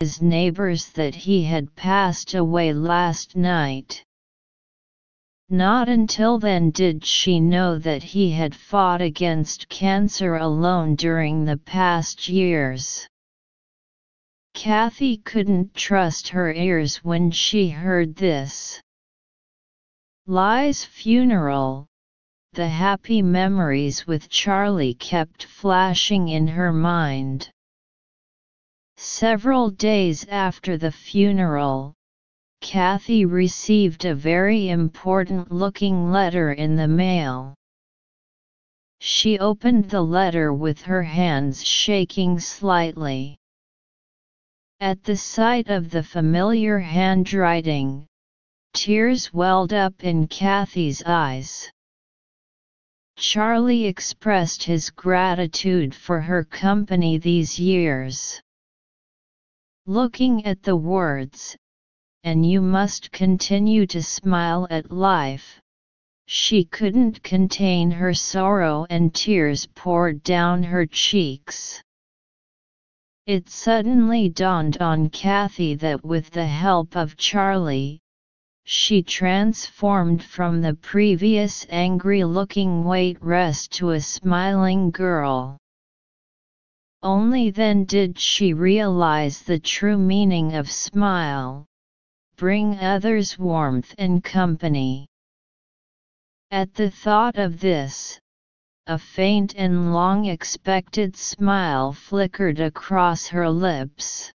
His neighbors that he had passed away last night. Not until then did she know that he had fought against cancer alone during the past years. Kathy couldn't trust her ears when she heard this. Ly's funeral. The happy memories with Charlie kept flashing in her mind. Several days after the funeral, Kathy received a very important looking letter in the mail. She opened the letter with her hands shaking slightly. At the sight of the familiar handwriting, tears welled up in Kathy's eyes. Charlie expressed his gratitude for her company these years. Looking at the words, and you must continue to smile at life. She couldn't contain her sorrow and tears poured down her cheeks. It suddenly dawned on Kathy that with the help of Charlie, she transformed from the previous angry-looking waitress to a smiling girl. Only then did she realize the true meaning of smile bring others warmth and company. At the thought of this, a faint and long expected smile flickered across her lips.